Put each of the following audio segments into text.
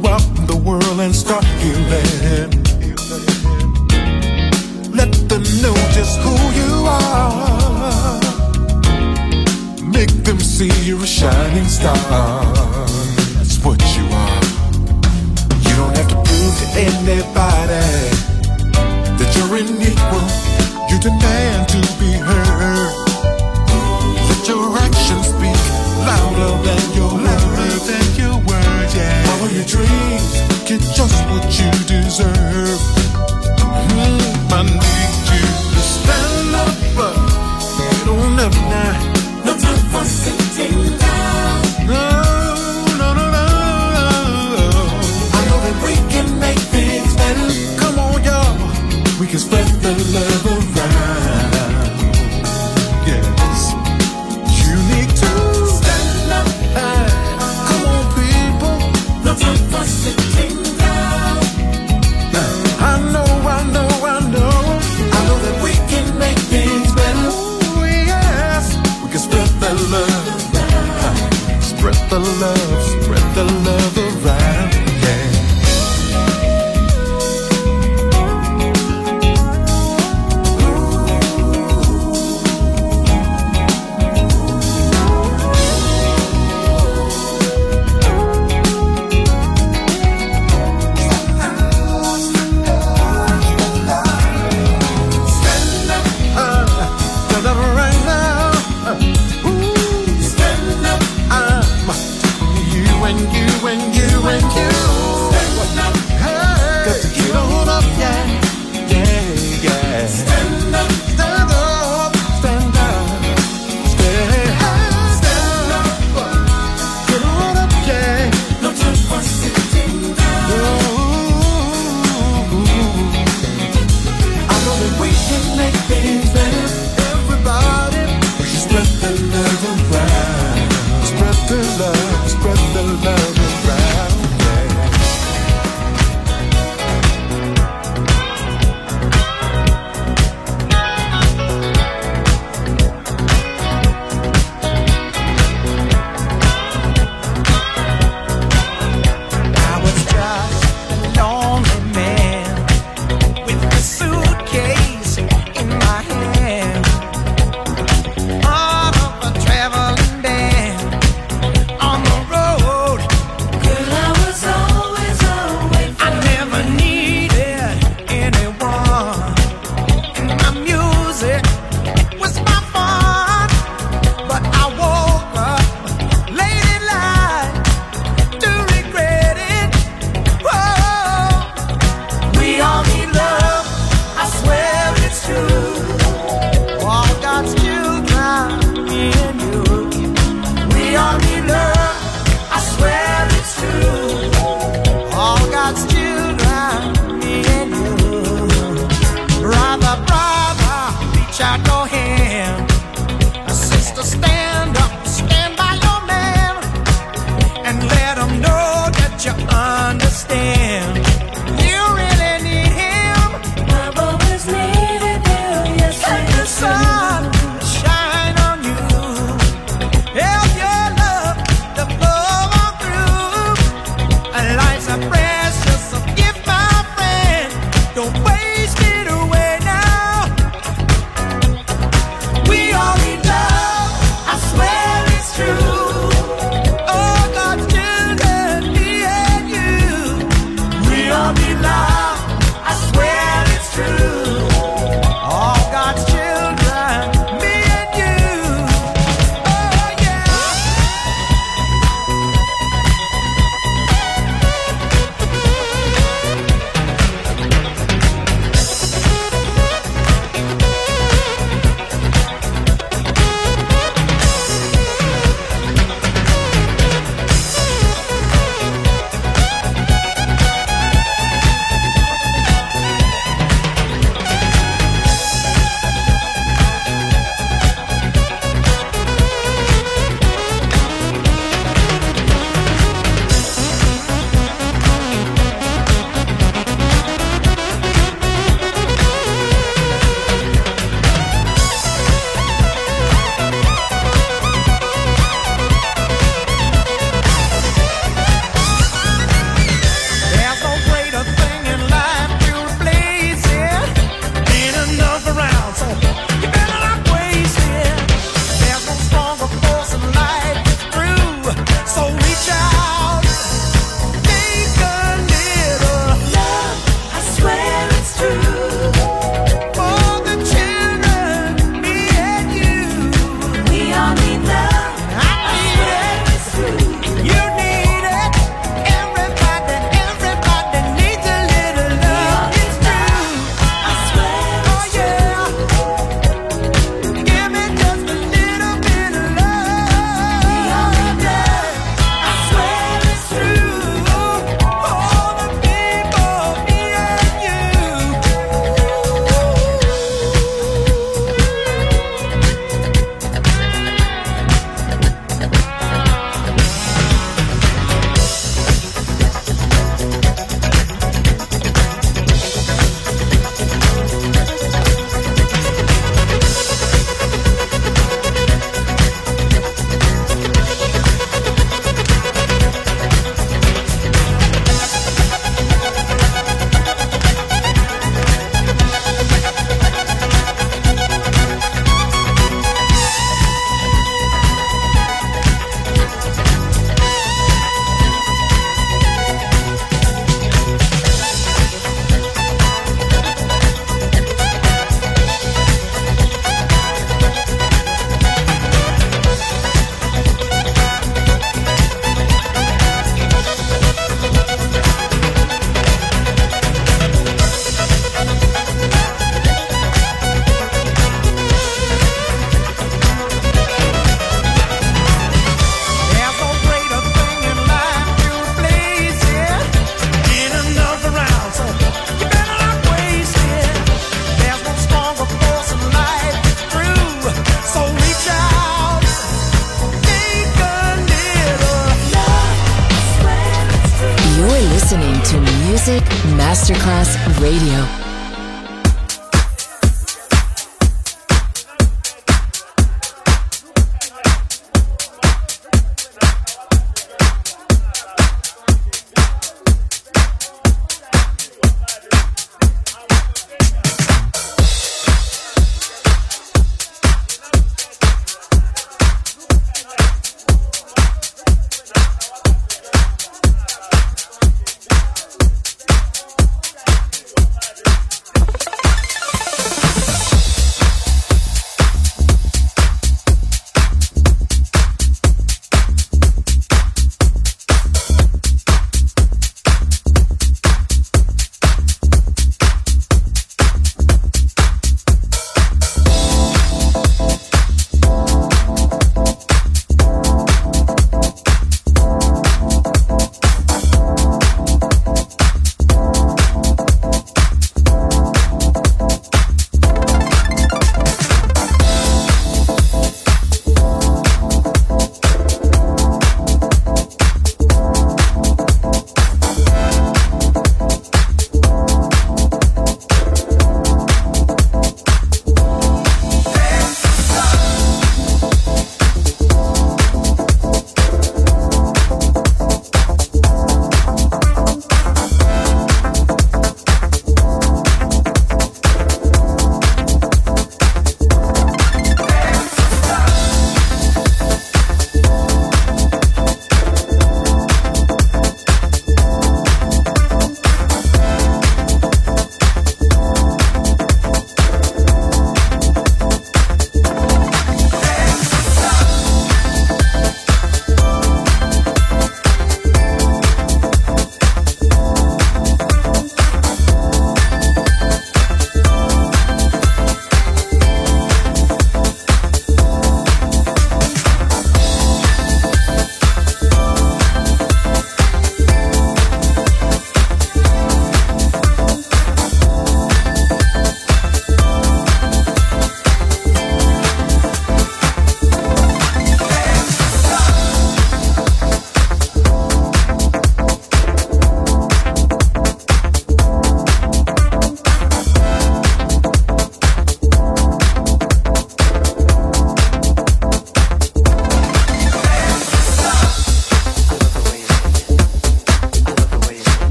go out in the world and start healing. Let them know just who you are. Make them see you're a shining star. That's what you are. You don't have to prove to anybody that you're an equal. You demand to be heard. Let your actions speak louder than. just what you deserve?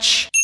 Scratch.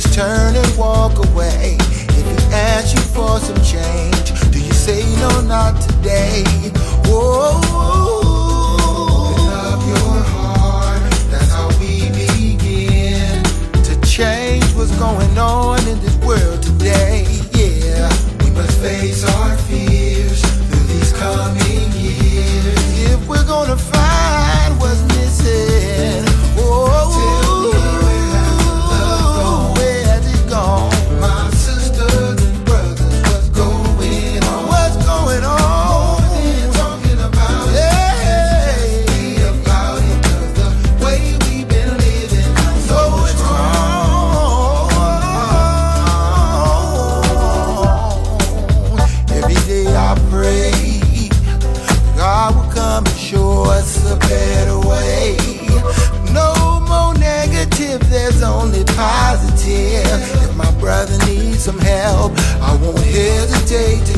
just turn and walk away. If he asks you for some change, do you say no, not today? Whoa. Open up your heart. That's how we begin to change what's going on in this world. day to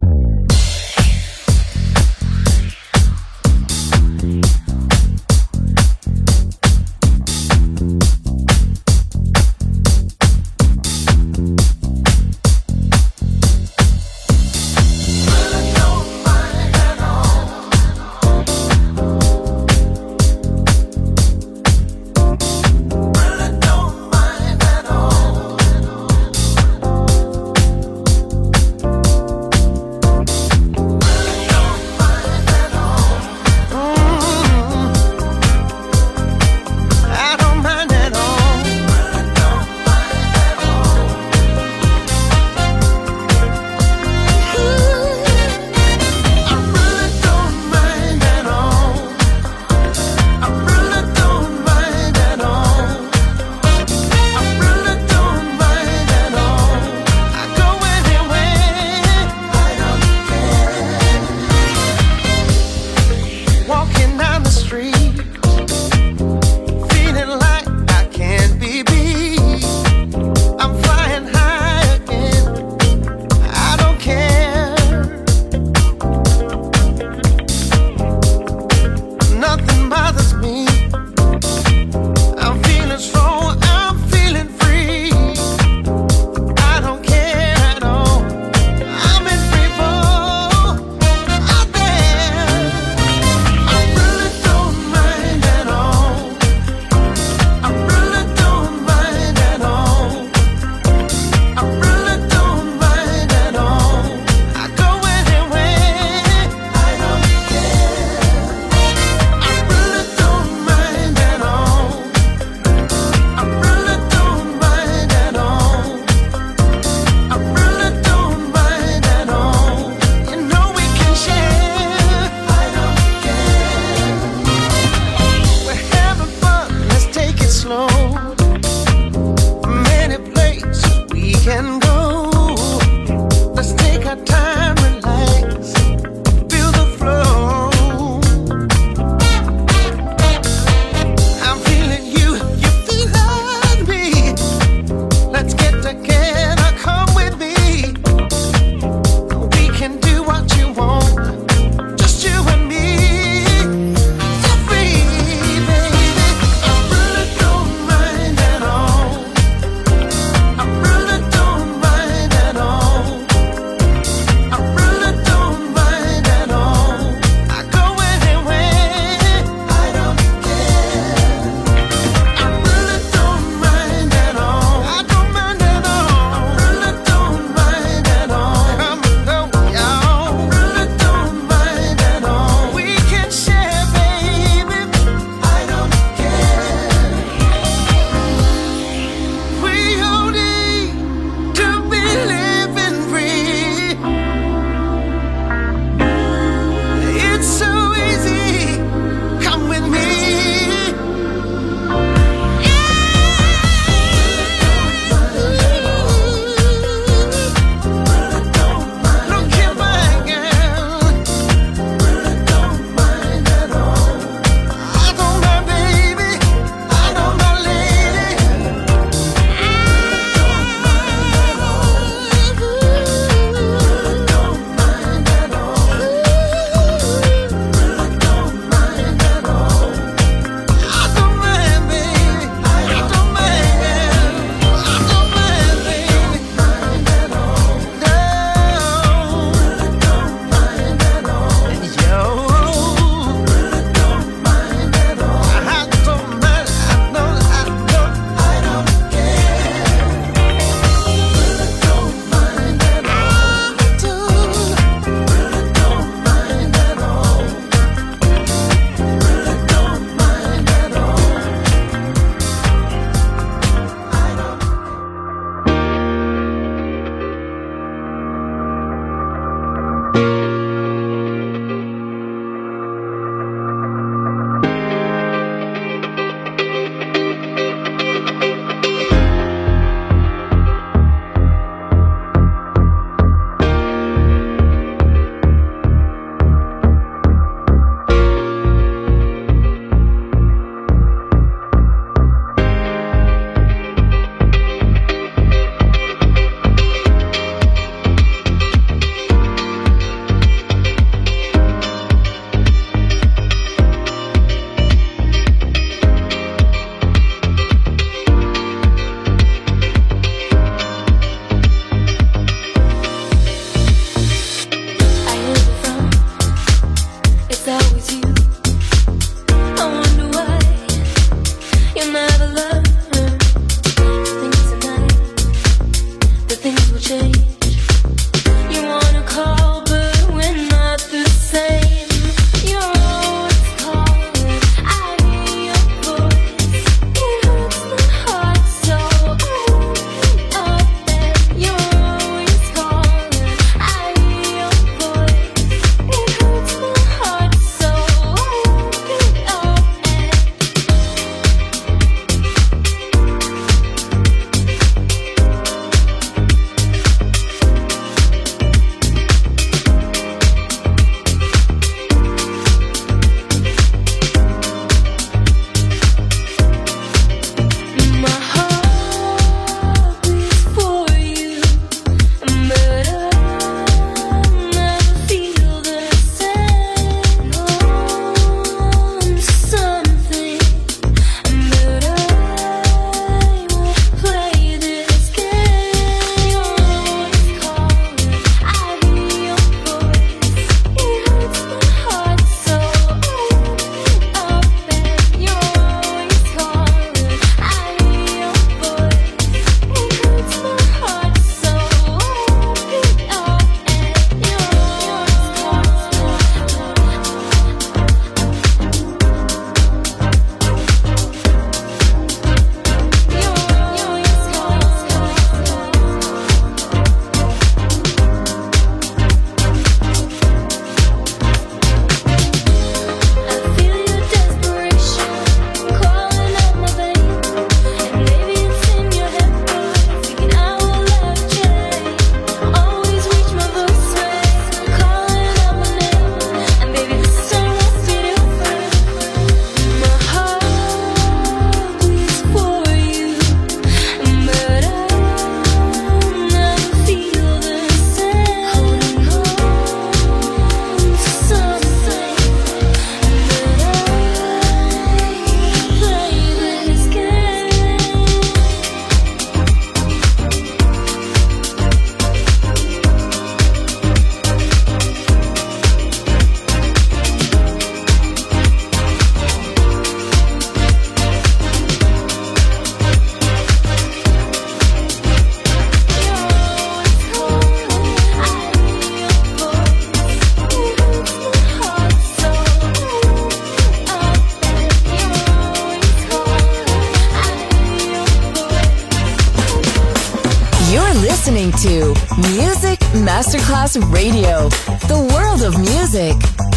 The world of music.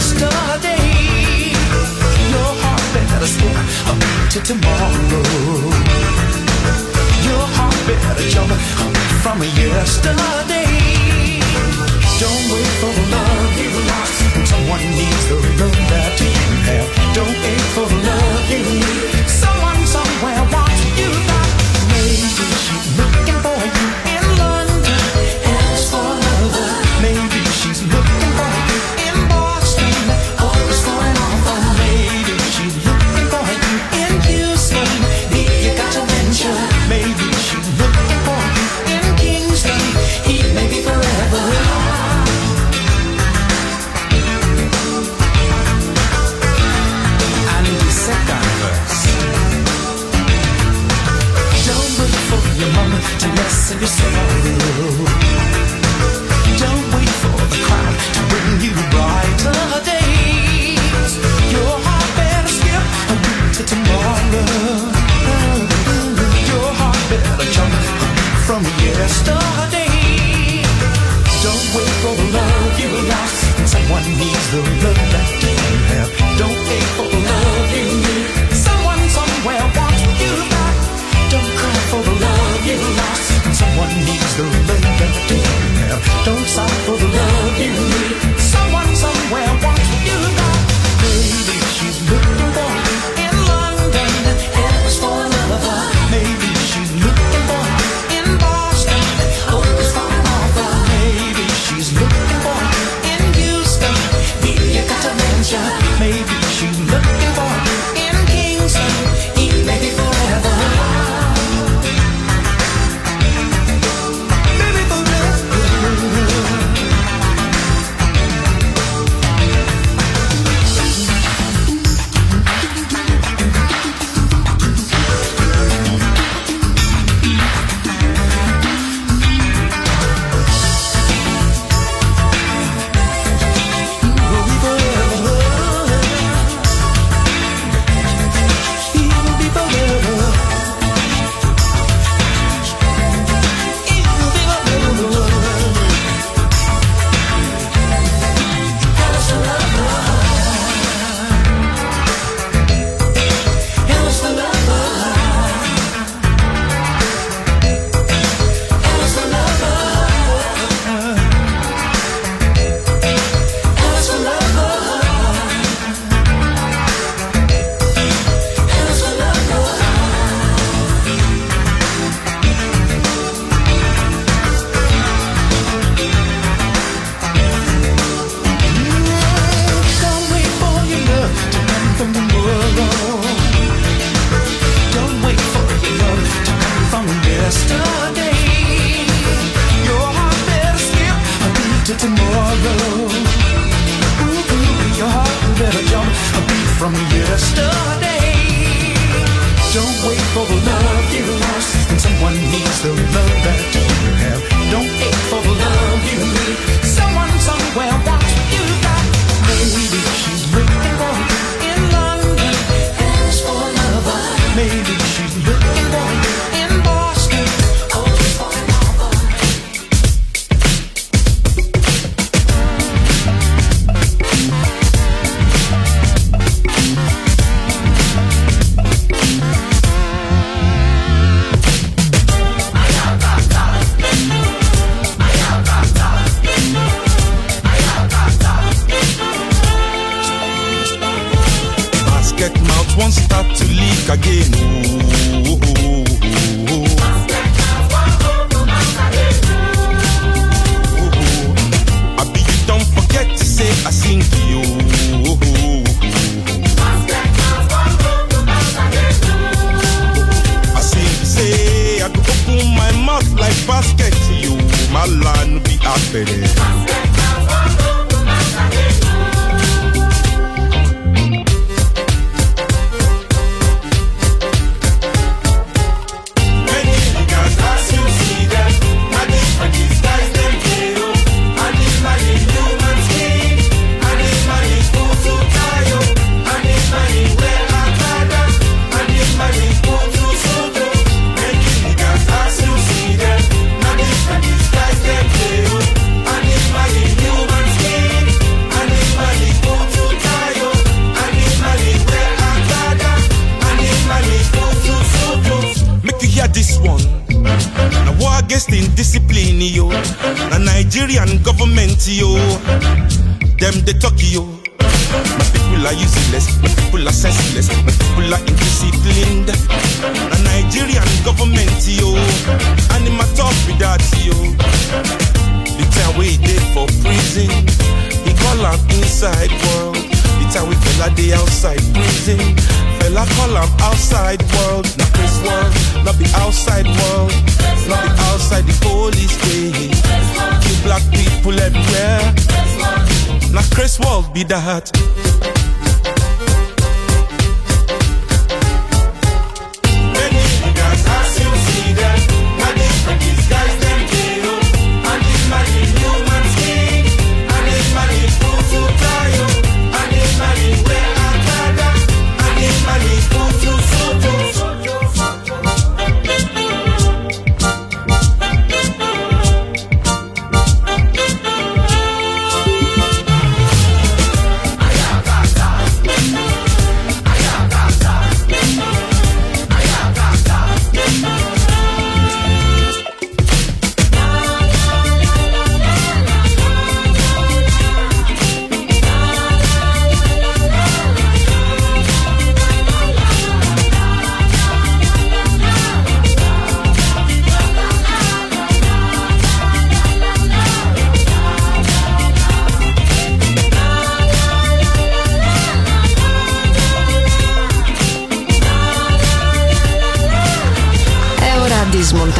yesterday. Your heart better skip up to tomorrow. Your heart better jump up from yesterday. Don't wait for the love you lost. when Someone needs the love that you have. Don't wait for the love you need. needs the love. People love you lost, and someone needs the love. My people are useless, my people are senseless, my people are indisciplined. The Nigerian government, yo. Animal talk with that, yo. The time we did for prison, we call am inside world. The time we fella the outside prison, fella call outside world. Na this world, not the outside world, not the outside the police day. Kill black people everywhere. Na Chris world be that.